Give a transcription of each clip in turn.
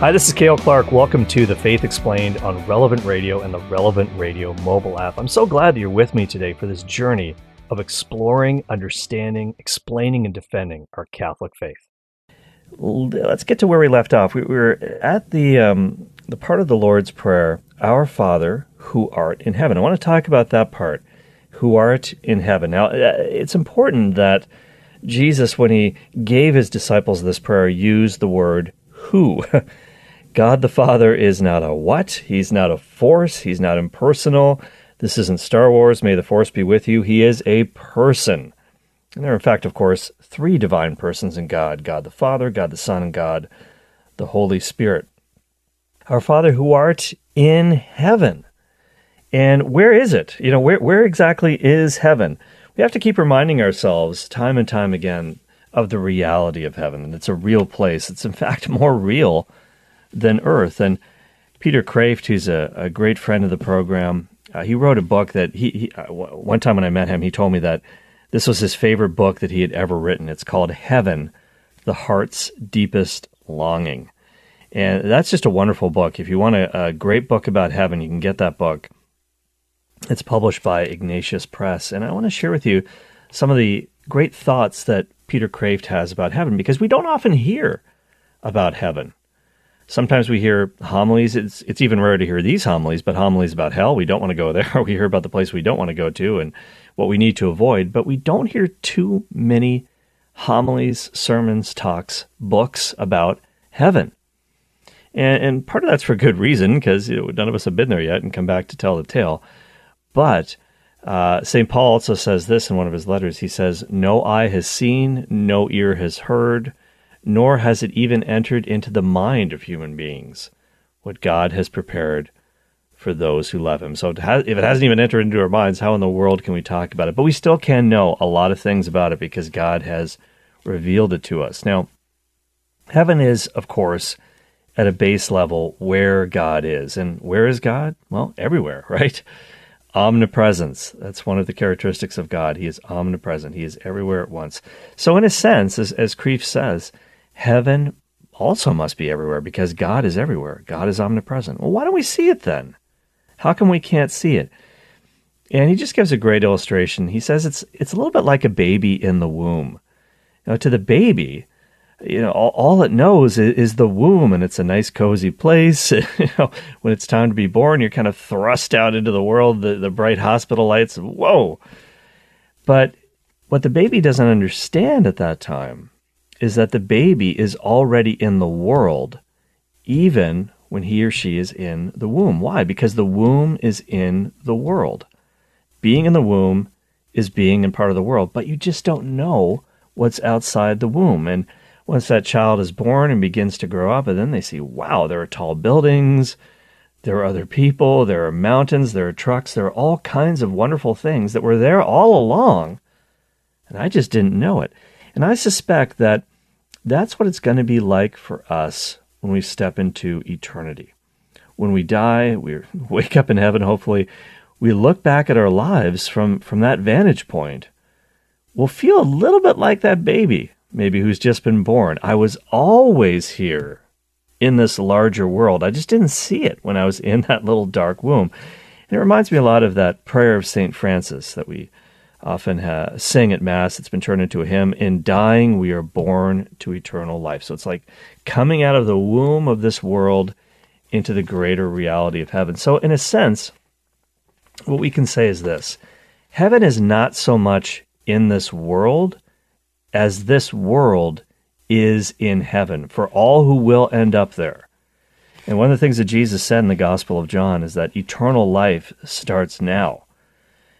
Hi, this is Cale Clark. Welcome to The Faith Explained on Relevant Radio and the Relevant Radio mobile app. I'm so glad that you're with me today for this journey of exploring, understanding, explaining, and defending our Catholic faith. Let's get to where we left off. We were at the um, the part of the Lord's Prayer, Our Father who art in heaven. I want to talk about that part, who art in heaven. Now, uh, it's important that Jesus, when he gave his disciples this prayer, used the word who. God the Father is not a what, He's not a force, He's not impersonal. This isn't Star Wars, may the Force be with you. He is a person. And there are, in fact, of course, three divine persons in God God the Father, God the Son, and God the Holy Spirit. Our Father who art in heaven. And where is it? You know, where, where exactly is heaven? We have to keep reminding ourselves time and time again of the reality of heaven. And it's a real place. It's, in fact, more real than Earth. And Peter Kreeft, who's a, a great friend of the program, uh, he wrote a book that he, he uh, one time when I met him, he told me that this was his favorite book that he had ever written. It's called Heaven, the Heart's Deepest Longing. And that's just a wonderful book. If you want a, a great book about heaven, you can get that book. It's published by Ignatius Press. And I want to share with you some of the great thoughts that Peter Kreeft has about heaven because we don't often hear about heaven. Sometimes we hear homilies. It's it's even rare to hear these homilies, but homilies about hell. We don't want to go there. we hear about the place we don't want to go to and what we need to avoid, but we don't hear too many homilies, sermons, talks, books about heaven. And, and part of that's for good reason because you know, none of us have been there yet and come back to tell the tale. But uh, St. Paul also says this in one of his letters. He says, No eye has seen, no ear has heard, nor has it even entered into the mind of human beings what God has prepared for those who love Him. So, it has, if it hasn't even entered into our minds, how in the world can we talk about it? But we still can know a lot of things about it because God has revealed it to us. Now, heaven is, of course, at a base level where God is. And where is God? Well, everywhere, right? Omnipresence. That's one of the characteristics of God. He is omnipresent. He is everywhere at once. So, in a sense, as, as says, heaven also must be everywhere because God is everywhere. God is omnipresent. Well, why don't we see it then? How come we can't see it? And he just gives a great illustration. He says it's it's a little bit like a baby in the womb. You know, to the baby, you know, all, all it knows is, is, the womb, and it's a nice, cozy place. you know, when it's time to be born, you're kind of thrust out into the world, the, the bright hospital lights. Whoa! But what the baby doesn't understand at that time is that the baby is already in the world, even when he or she is in the womb. Why? Because the womb is in the world. Being in the womb is being in part of the world, but you just don't know what's outside the womb. And once that child is born and begins to grow up, and then they see, wow, there are tall buildings, there are other people, there are mountains, there are trucks, there are all kinds of wonderful things that were there all along. And I just didn't know it. And I suspect that that's what it's going to be like for us when we step into eternity. When we die, we wake up in heaven, hopefully, we look back at our lives from, from that vantage point. We'll feel a little bit like that baby maybe who's just been born. I was always here in this larger world. I just didn't see it when I was in that little dark womb. And it reminds me a lot of that prayer of St. Francis that we often ha- sing at Mass. It's been turned into a hymn. In dying, we are born to eternal life. So it's like coming out of the womb of this world into the greater reality of heaven. So, in a sense, what we can say is this Heaven is not so much in this world as this world is in heaven for all who will end up there. And one of the things that Jesus said in the Gospel of John is that eternal life starts now.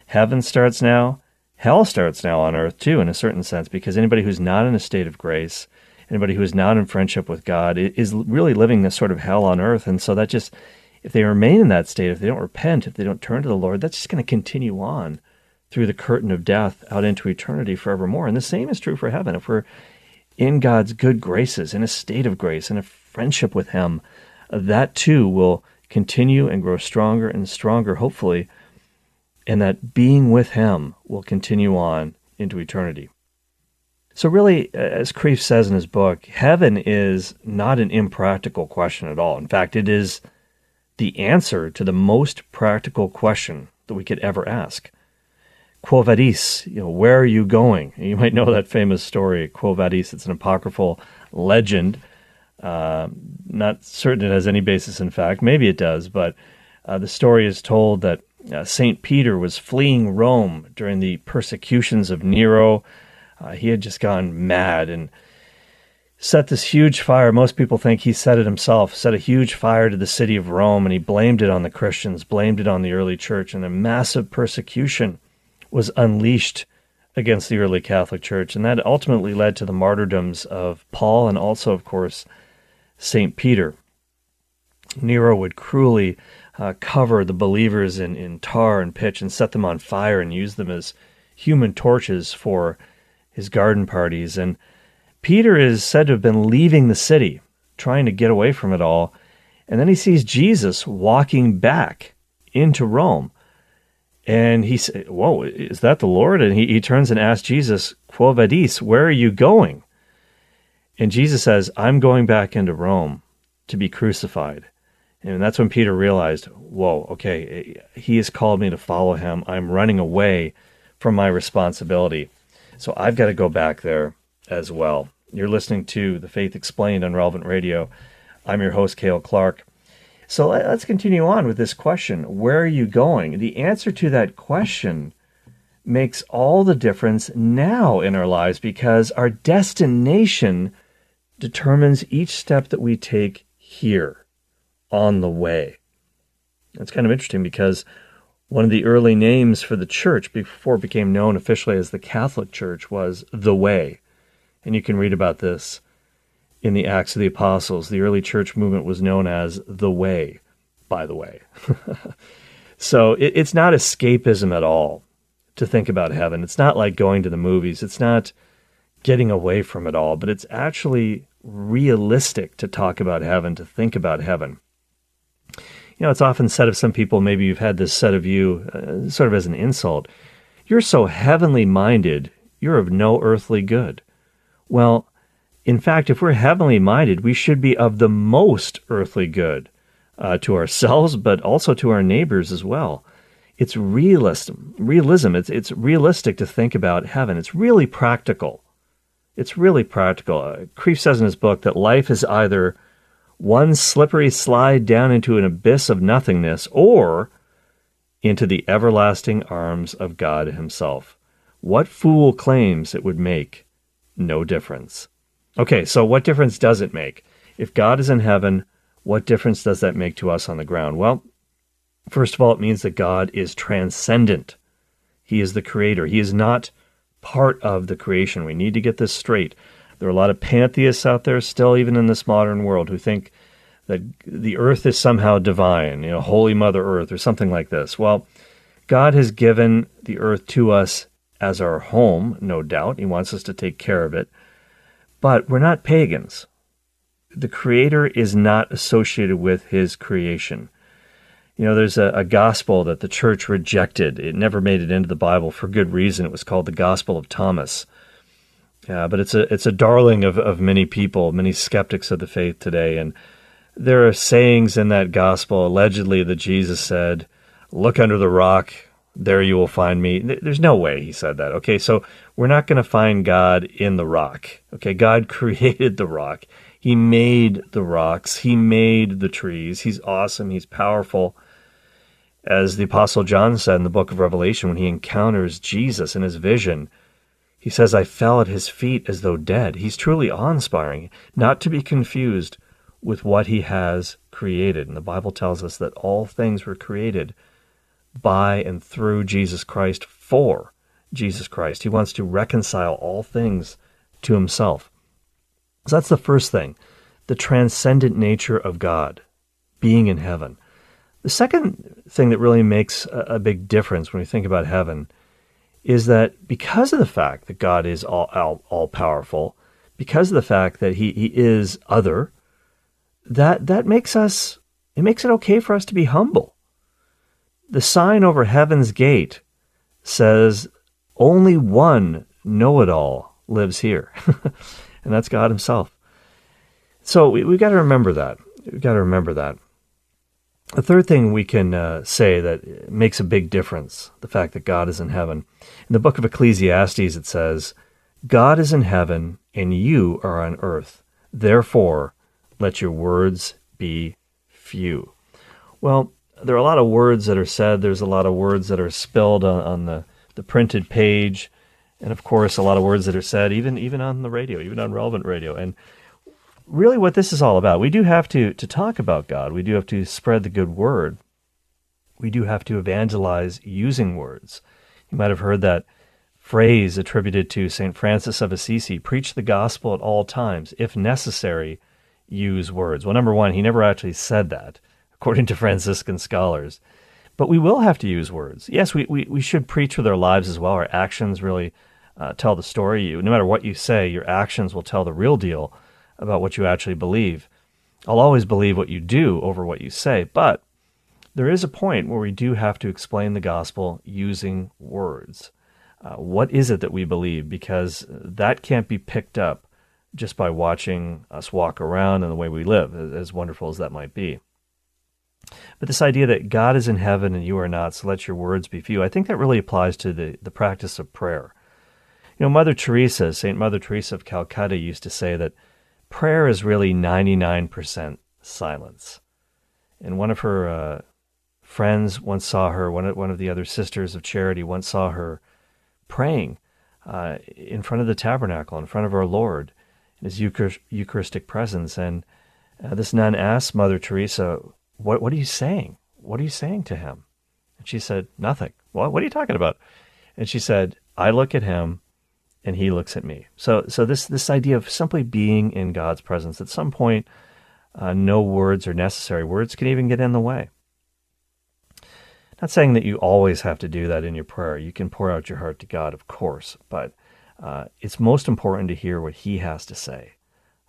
Heaven starts now. Hell starts now on earth, too, in a certain sense, because anybody who's not in a state of grace, anybody who is not in friendship with God, is really living this sort of hell on earth. And so that just, if they remain in that state, if they don't repent, if they don't turn to the Lord, that's just going to continue on through the curtain of death out into eternity forevermore. And the same is true for heaven. If we're in God's good graces, in a state of grace, in a friendship with Him, that too will continue and grow stronger and stronger, hopefully, and that being with Him will continue on into eternity. So, really, as Kreeft says in his book, heaven is not an impractical question at all. In fact, it is the answer to the most practical question that we could ever ask. Quo vadis, you know, where are you going? You might know that famous story, Quo vadis. It's an apocryphal legend. Uh, not certain it has any basis in fact. Maybe it does, but uh, the story is told that uh, St. Peter was fleeing Rome during the persecutions of Nero. Uh, he had just gone mad and set this huge fire. Most people think he set it himself, set a huge fire to the city of Rome, and he blamed it on the Christians, blamed it on the early church, and a massive persecution was unleashed against the early Catholic Church. And that ultimately led to the martyrdoms of Paul and also, of course, St. Peter. Nero would cruelly uh, cover the believers in, in tar and pitch and set them on fire and use them as human torches for his garden parties. And Peter is said to have been leaving the city, trying to get away from it all. And then he sees Jesus walking back into Rome. And he said, Whoa, is that the Lord? And he, he turns and asks Jesus, Quo vadis, where are you going? And Jesus says, I'm going back into Rome to be crucified. And that's when Peter realized, Whoa, okay, he has called me to follow him. I'm running away from my responsibility. So I've got to go back there as well. You're listening to The Faith Explained on Relevant Radio. I'm your host, Cale Clark. So let's continue on with this question Where are you going? The answer to that question makes all the difference now in our lives because our destination determines each step that we take here on the way. That's kind of interesting because one of the early names for the church before it became known officially as the Catholic Church was the Way. And you can read about this in the Acts of the Apostles. The early church movement was known as the Way, by the way. so it, it's not escapism at all to think about heaven. It's not like going to the movies. It's not getting away from it all, but it's actually realistic to talk about heaven, to think about heaven. You know, it's often said of some people, maybe you've had this said of you uh, sort of as an insult. You're so heavenly minded, you're of no earthly good. Well, in fact, if we're heavenly minded, we should be of the most earthly good uh, to ourselves, but also to our neighbors as well. It's realism. Realism. It's it's realistic to think about heaven. It's really practical. It's really practical. Uh, says in his book that life is either one slippery slide down into an abyss of nothingness, or into the everlasting arms of God Himself. What fool claims it would make no difference. Okay, so what difference does it make? If God is in heaven, what difference does that make to us on the ground? Well, first of all, it means that God is transcendent. He is the creator. He is not part of the creation. We need to get this straight. There are a lot of pantheists out there still, even in this modern world, who think that the earth is somehow divine, you know, Holy Mother Earth or something like this. Well, God has given the earth to us as our home, no doubt. He wants us to take care of it. But we're not pagans. The Creator is not associated with His creation. You know, there's a, a, gospel that the church rejected. It never made it into the Bible for good reason. It was called the Gospel of Thomas. Yeah, but it's a it's a darling of, of many people, many skeptics of the faith today. And there are sayings in that gospel, allegedly, that Jesus said, Look under the rock, there you will find me. There's no way he said that. Okay, so we're not going to find God in the rock. Okay, God created the rock. He made the rocks. He made the trees. He's awesome. He's powerful. As the Apostle John said in the book of Revelation, when he encounters Jesus in his vision, he says, I fell at his feet as though dead. He's truly awe inspiring, not to be confused with what he has created. And the Bible tells us that all things were created by and through Jesus Christ for Jesus Christ. He wants to reconcile all things to himself. So that's the first thing the transcendent nature of God, being in heaven. The second thing that really makes a, big difference when we think about heaven is that because of the fact that God is all, all, all powerful, because of the fact that he, he is other, that, that makes us, it makes it okay for us to be humble. The sign over heaven's gate says, Only one know it all lives here, and that's God Himself. So we, we've got to remember that. We've got to remember that. The third thing we can uh, say that makes a big difference the fact that God is in heaven. In the book of Ecclesiastes, it says, God is in heaven and you are on earth. Therefore, let your words be few. Well, there are a lot of words that are said. There's a lot of words that are spilled on, on the, the printed page. And of course, a lot of words that are said, even, even on the radio, even on relevant radio. And really what this is all about. We do have to, to talk about God. We do have to spread the good word. We do have to evangelize using words. You might have heard that phrase attributed to St. Francis of Assisi preach the gospel at all times. If necessary, use words. Well, number one, he never actually said that, according to Franciscan scholars. But we will have to use words. Yes, we, we, we should preach with our lives as well. Our actions really uh, tell the story. You, no matter what you say, your actions will tell the real deal about what you actually believe. I'll always believe what you do over what you say, but there is a point where we do have to explain the gospel using words. Uh, what is it that we believe? Because that can't be picked up just by watching us walk around and the way we live, as wonderful as that might be. But this idea that God is in heaven and you are not, so let your words be few, I think that really applies to the, the practice of prayer. You know, Mother Teresa, St. Mother Teresa of Calcutta, used to say that prayer is really 99% silence. And one of her uh, friends once saw her, one of, one of the other sisters of charity once saw her praying uh, in front of the tabernacle, in front of our Lord, in his Eucharistic presence. And uh, this nun asked Mother Teresa, what, what are you saying? What are you saying to him? And she said, Nothing. What are you talking about? And she said, I look at him and he looks at me. So, so this this idea of simply being in God's presence. At some point, uh, no words are necessary. Words can even get in the way. Not saying that you always have to do that in your prayer. You can pour out your heart to God, of course, but uh, it's most important to hear what He has to say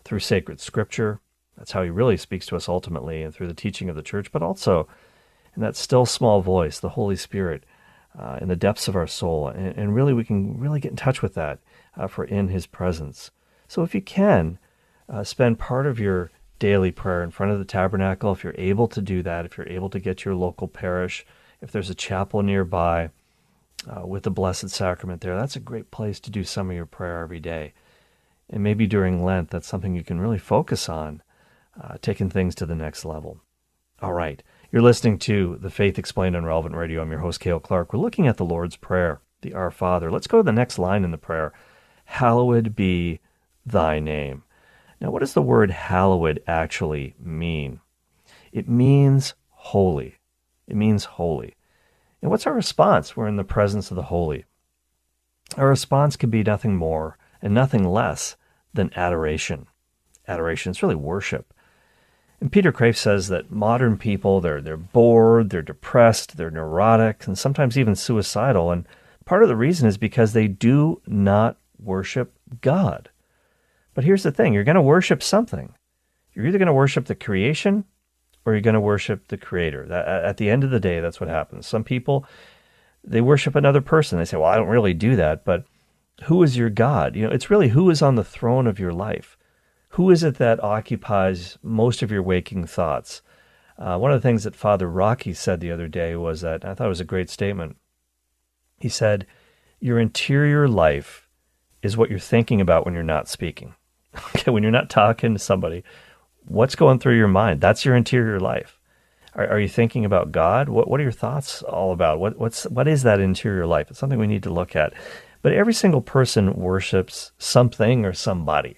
through sacred Scripture. That's how He really speaks to us ultimately, and through the teaching of the church, but also in that still small voice, the Holy Spirit uh, in the depths of our soul. And, and, really, we can really get in touch with that uh, for in His presence. So if you can, uh, spend part of your daily prayer in front of the tabernacle, if you're able to do that, if you're able to get your local parish, if there's a chapel nearby uh, with the Blessed Sacrament there, that's a great place to do some of your prayer every day. And maybe during Lent, that's something you can really focus on, uh, taking things to the next level. All right. You're listening to The Faith Explained on Relevant Radio. I'm your host, Cale Clark. We're looking at the Lord's Prayer, the Our Father. Let's go to the next line in the prayer Hallowed be thy name. Now, what does the word hallowed actually mean? It means holy. It means holy. And what's our response? We're in the presence of the holy. Our response could be nothing more and nothing less than adoration. Adoration is really worship. And Peter Kreeft says that modern people, they're, they're bored, they're depressed, they're neurotic, and sometimes even suicidal. And part of the reason is because they do not worship God. But here's the thing you're going to worship something. You're either going to worship the creation or you're going to worship the creator. At the end of the day, that's what happens. Some people, they worship another person. They say, well, I don't really do that, but who is your God? You know, it's really who is on the throne of your life. Who is it that occupies most of your waking thoughts? Uh, one of the things that Father Rocky said the other day was that I thought it was a great statement. He said, Your interior life is what you're thinking about when you're not speaking. okay, when you're not talking to somebody, what's going through your mind? That's your interior life. Are, are you thinking about God? What, what are your thoughts all about? What, what's, what is that interior life? It's something we need to look at. But every single person worships something or somebody.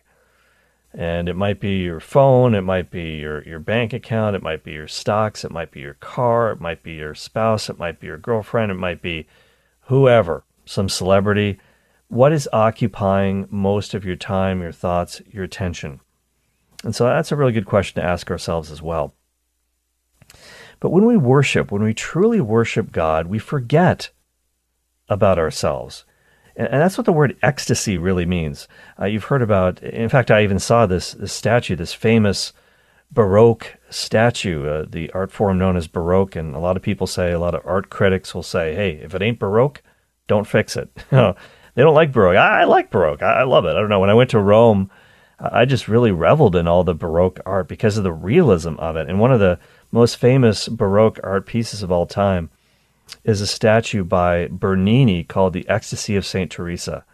And it might be your phone, it might be your, your bank account, it might be your stocks, it might be your car, it might be your spouse, it might be your girlfriend, it might be whoever, some celebrity. What is occupying most of your time, your thoughts, your attention? And so that's a really good question to ask ourselves as well. But when we worship, when we truly worship God, we forget about ourselves. And, and that's what the word ecstasy really means. Uh, you've heard about, in fact, I even saw this, this statue, this famous Baroque statue, uh, the art form known as Baroque. And a lot of people say, a lot of art critics will say, hey, if it ain't Baroque, don't fix it. they don't like Baroque. I, I like Baroque. I, I, love it. I don't know. When I went to Rome, I just really reveled in all the Baroque art because of the realism of it. And one of the most famous Baroque art pieces of all time is a statue by Bernini called The Ecstasy of St. Teresa.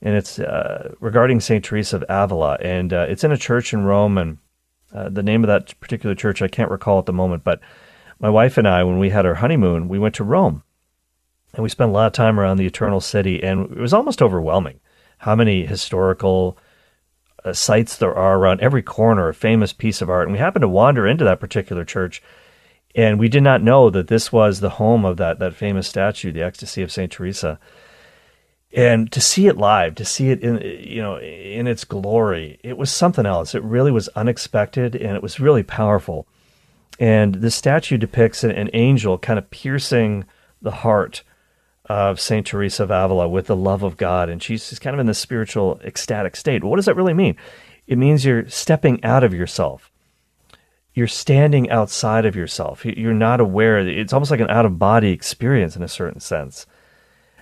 And it's uh, regarding St. Teresa of Avila. And uh, it's in a church in Rome. And uh, the name of that particular church I can't recall at the moment. But my wife and I, when we had our honeymoon, we went to Rome. And we spent a lot of time around the Eternal City. And it was almost overwhelming how many historical uh, sites there are around every corner, a famous piece of art. And we happened to wander into that particular church and we did not know that this was the home of that that famous statue, the Ecstasy of Saint Teresa. And to see it live, to see it in you know in its glory, it was something else. It really was unexpected, and it was really powerful. And the statue depicts an, angel kind of piercing the heart of Saint Teresa of Avila with the love of God, and she's, she's kind of in this spiritual ecstatic state. What does that really mean? It means you're stepping out of yourself you're standing outside of yourself. You're not aware. It's almost like an out of body experience in a certain sense.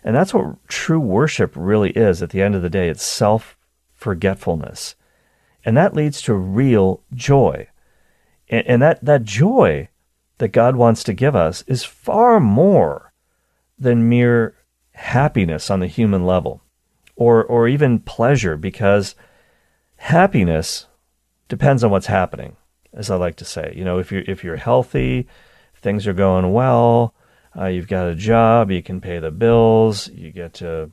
And that's what true worship really is at the end of the day. It's self forgetfulness. And that leads to real joy. And, and, that, that joy that God wants to give us is far more than mere happiness on the human level or, or even pleasure because happiness depends on what's happening as I like to say. You know, if you're if you're healthy, things are going well, uh, you've got a job, you can pay the bills, you get to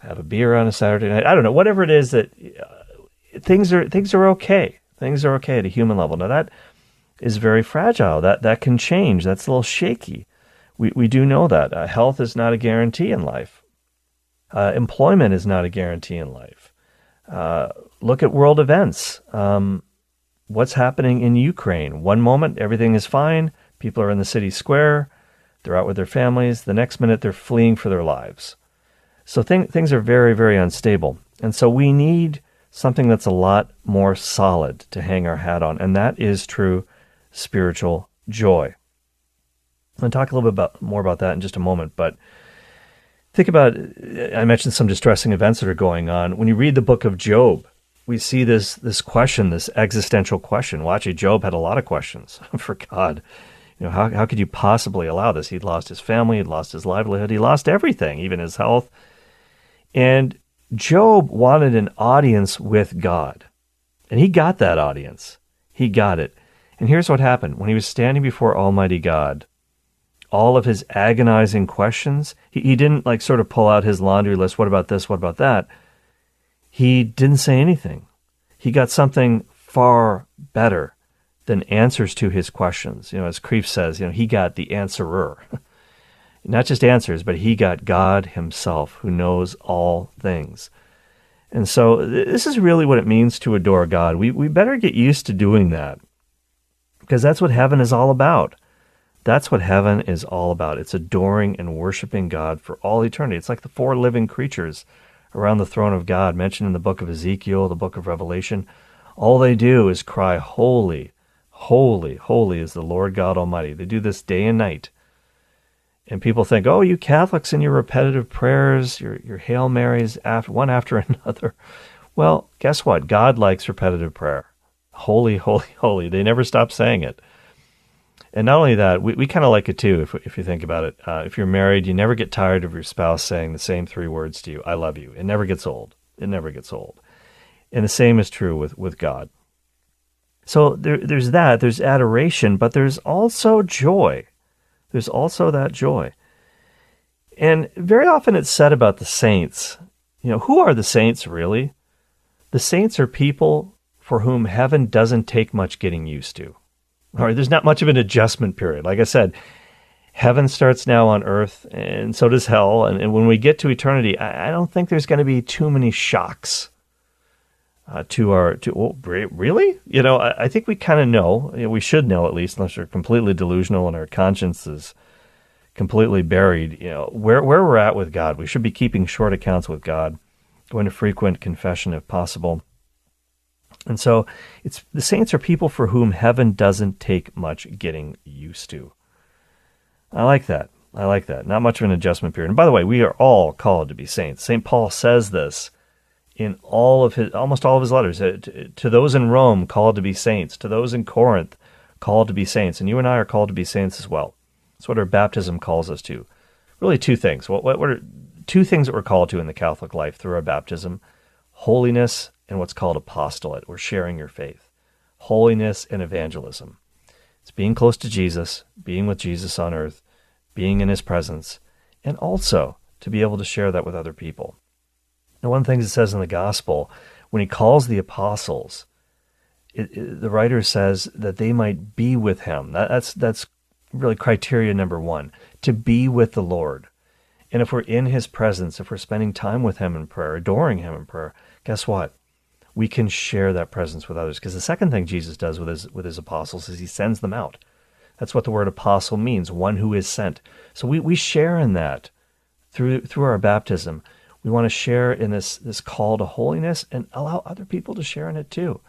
have a beer on a Saturday night. I don't know, whatever it is that uh, things are things are okay. Things are okay at a human level. Now that is very fragile. That that can change. That's a little shaky. We we do know that uh, health is not a guarantee in life. Uh, employment is not a guarantee in life. Uh, look at world events. Um, what's happening in Ukraine. One moment, everything is fine. People are in the city square. They're out with their families. The next minute, they're fleeing for their lives. So th- things are very, very unstable. And so we need something that's a lot more solid to hang our hat on. And that is true spiritual joy. I'm going to talk a little bit about, more about that in just a moment. But think about I mentioned some distressing events that are going on. When you read the book of Job, we see this this question, this existential question. Well, actually, Job had a lot of questions for God. You know, how how could you possibly allow this? He'd lost his family, he'd lost his livelihood, he lost everything, even his health. And Job wanted an audience with God. And he got that audience. He got it. And here's what happened. When he was standing before Almighty God, all of his agonizing questions, he, he didn't like sort of pull out his laundry list. What about this? What about that? He didn't say anything. He got something far better than answers to his questions. You know, as Kreeft says, you know, he got the answerer. Not just answers, but he got God himself who knows all things. And so this is really what it means to adore God. We, we better get used to doing that because that's what heaven is all about. That's what heaven is all about. It's adoring and worshiping God for all eternity. It's like the four living creatures around the throne of God, mentioned in the book of Ezekiel, the book of Revelation, all they do is cry, Holy, holy, holy is the Lord God Almighty. They do this day and night. And people think, oh, you Catholics and your repetitive prayers, your, your Hail Marys, after, one after another. Well, guess what? God likes repetitive prayer. Holy, holy, holy. They never stop saying it. And not only that, we, we kind of like it too, if, if you think about it. Uh, if you're married, you never get tired of your spouse saying the same three words to you I love you. It never gets old. It never gets old. And the same is true with, with God. So there, there's that, there's adoration, but there's also joy. There's also that joy. And very often it's said about the saints. You know, who are the saints really? The saints are people for whom heaven doesn't take much getting used to. Right, there's not much of an adjustment period. Like I said, heaven starts now on earth, and so does hell. And, and when we get to eternity, I, I don't think there's going to be too many shocks uh, to our. To oh, really, you know, I, I think we kind of know. Know, we should know at least, unless we're completely delusional and our conscience is completely buried. You know, where where we're at with God, we should be keeping short accounts with God, going to frequent confession if possible. And so it's the saints are people for whom heaven doesn't take much getting used to. I like that. I like that. Not much of an adjustment period. And by the way, we are all called to be saints. St. Paul says this in all of his, almost all of his letters. Uh, to, those in Rome, called to be saints. To those in Corinth, called to be saints. And you and I are called to be saints as well. That's what our baptism calls us to. Really, two things. What, what, what are two things that we're called to in the Catholic life through our baptism? Holiness and what's called apostolate, or sharing your faith. Holiness and evangelism. It's being close to Jesus, being with Jesus on earth, being in his presence, and also to be able to share that with other people. Now, one of the things it says in the gospel, when he calls the apostles, it, it, the writer says that they might be with him. That, that's, that's really criteria number one to be with the Lord. And if we're in his presence, if we're spending time with him in prayer, adoring him in prayer, guess what? We can share that presence with others. Because the second thing Jesus does with his, with his apostles is he sends them out. That's what the word apostle means, one who is sent. So we, we share in that through through our baptism. We want to share in this this call to holiness and allow other people to share in it too.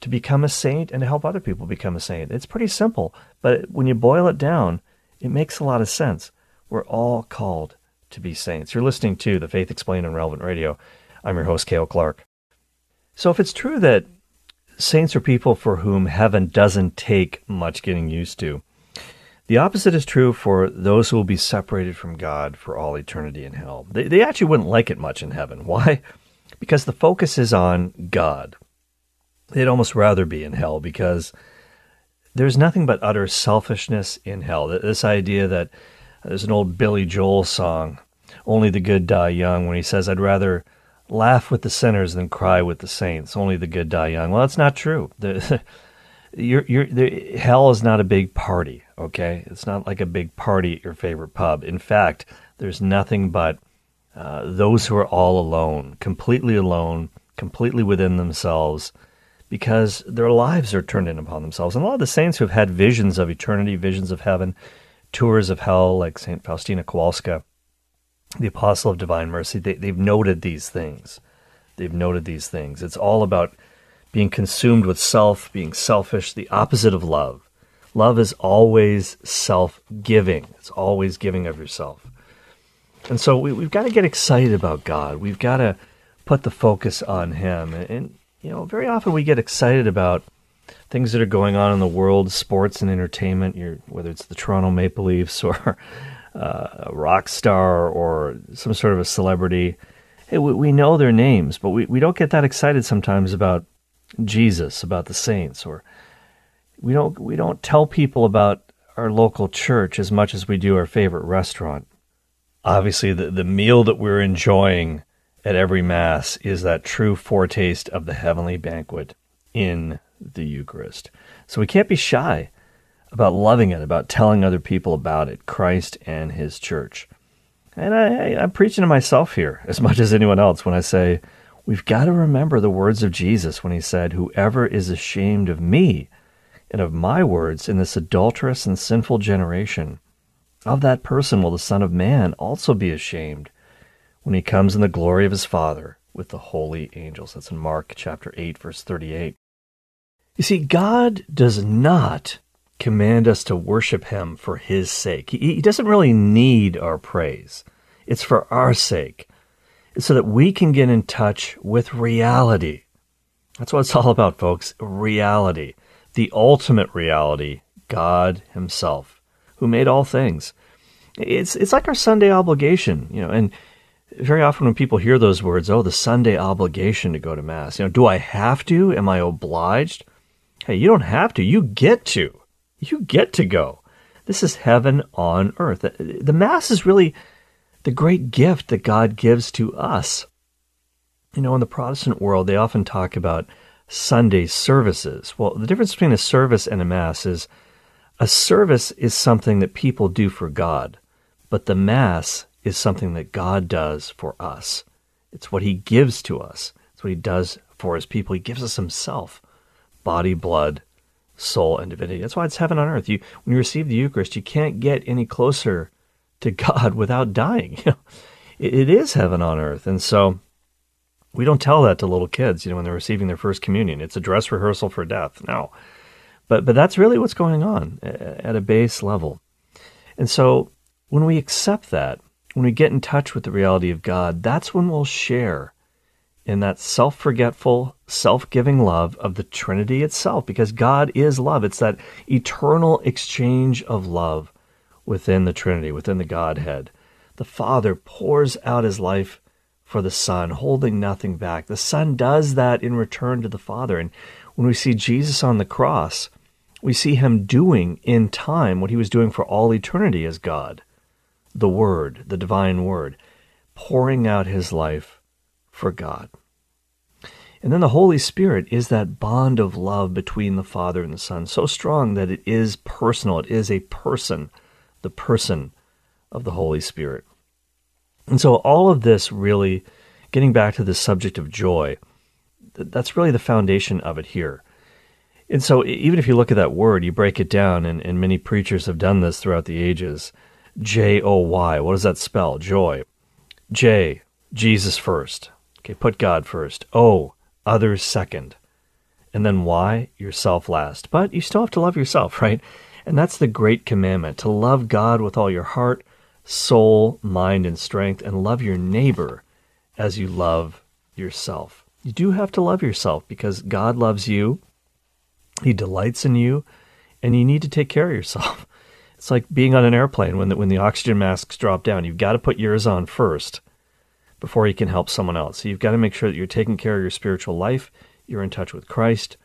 To become a saint and to help other people become a saint. It's pretty simple, but when you boil it down, it makes a lot of sense. We're all called to be saints. You're listening to the Faith Explained on Relevant Radio. I'm your host, Cale Clark. So if it's true that saints are people for whom heaven doesn't take much getting used to. The opposite is true for those who will be separated from God for all eternity in hell. They, they actually wouldn't like it much in heaven. Why? Because the focus is on God. They'd almost rather be in hell because there's nothing but utter selfishness in hell. This idea that there's an old Billy Joel song, Only the Good Die Young, when he says, I'd rather laugh with the sinners than cry with the saints. Only the good die young. Well, that's not true. The, you're, you're, the, hell is not a big party, okay? It's not like a big party at your favorite pub. In fact, there's nothing but uh, those who are all alone, completely alone, completely within themselves, because their lives are turned in upon themselves. And a lot of the saints who have had visions of eternity, visions of heaven, tours of hell, like St. Faustina Kowalska, the apostle of divine mercy, they, they've noted these things. They've noted these things. It's all about being consumed with self, being selfish, the opposite of love. Love is always self giving, it's always giving of yourself. And so we, have got to get excited about God. We've got to put the focus on Him. And, and, you know, very often we get excited about things that are going on in the world, sports and entertainment, whether it's the Toronto Maple Leafs or uh, a rock star or some sort of a celebrity. Hey, we, we know their names, but we, we don't get that excited sometimes about Jesus, about the saints, or we don't we don't tell people about our local church as much as we do our favorite restaurant. Obviously, the, the meal that we're enjoying at every Mass is that true foretaste of the heavenly banquet in the Eucharist. So we can't be shy about loving it, about telling other people about it, Christ and His church. And I, I'm preaching to myself here as much as anyone else when I say we've got to remember the words of Jesus when He said, Whoever is ashamed of me and of my words in this adulterous and sinful generation, of that person will the Son of Man also be ashamed when He comes in the glory of His Father with the holy angels. That's in Mark chapter 8, verse 38. You see, God does not command us to worship him for his sake. He, he doesn't really need our praise. It's for our sake. It's so that we can get in touch with reality. That's what it's all about, folks. Reality. The ultimate reality, God himself, who made all things. It's it's like our Sunday obligation, you know, and very often when people hear those words, oh, the Sunday obligation to go to Mass, you know, do I have to? Am I obliged? Hey, you don't have to. You get to. You get to go. This is heaven on earth. The Mass is really the great gift that God gives to us. You know, in the Protestant world, they often talk about Sunday services. Well, the difference between a service and a Mass is a service is something that people do for God, but the Mass is something that God does for us. It's what He gives to us, it's what He does for His people. He gives us Himself body, blood, soul and divinity. That's why it's heaven on earth. You when you receive the Eucharist, you can't get any closer to God without dying. it, it is heaven on earth, and so we don't tell that to little kids. You know, when they're receiving their first communion, it's a dress rehearsal for death. No, but but that's really what's going on uh, at a base level, and so when we accept that, when we get in touch with the reality of God, that's when we'll share in that self forgetful, self giving love of the Trinity itself, because God is love. It's that eternal exchange of love within the Trinity, within the Godhead. The Father pours out his life for the Son, holding nothing back. The Son does that in return to the Father. And when we see Jesus on the cross, we see him doing in time what he was doing for all eternity as God, the Word, the divine Word, pouring out his life for God. And then the Holy Spirit is that bond of love between the Father and the Son, so strong that it is personal. It is a person, the person of the Holy Spirit. And so, all of this really, getting back to the subject of joy, that's really the foundation of it here. And so, even if you look at that word, you break it down, and, and many preachers have done this throughout the ages. J O Y. What does that spell? Joy. J, Jesus first. Okay, put God first. O, others second. And then why? yourself last. But you still have to love yourself, right? And that's the great commandment to love God with all your heart, soul, mind, and strength, and love your neighbor as you love yourself. You do have to love yourself because God loves you, He delights in you, and you need to take care of yourself. It's like being on an airplane when the, when the oxygen masks drop down. You've got to put yours on first before you can help someone else. So you've got to make sure that you're taking care of your spiritual life, you're in touch with Christ,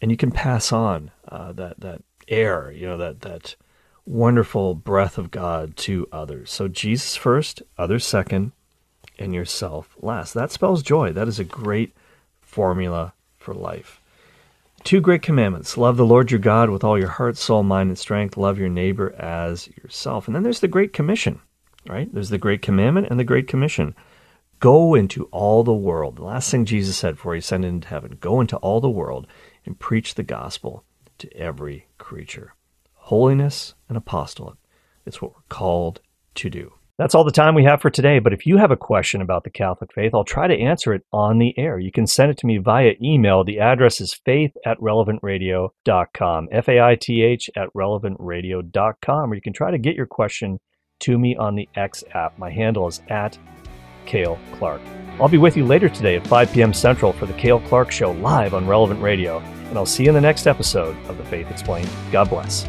and you can pass on uh, that that air, you know, that that wonderful breath of God to others. So Jesus first, others second, and yourself last. That spells joy. That is a great formula for life. Two great commandments love the Lord your God with all your heart, soul, mind, and strength. Love your neighbor as yourself. And then there's the Great Commission, right? There's the Great Commandment and the Great Commission. Go into all the world. The last thing Jesus said before he ascended into heaven go into all the world and preach the gospel to every creature holiness and apostolate. It's what we're called to do. That's all the time we have for today. But if you have a question about the Catholic faith, I'll try to answer it on the air. You can send it to me via email. The address is faith at relevantradio.com, F A I T H at relevantradio.com, or you can try to get your question to me on the X app. My handle is at Cale Clark. I'll be with you later today at 5 p.m. Central for the Cale Clark Show live on Relevant Radio, and I'll see you in the next episode of The Faith Explained. God bless.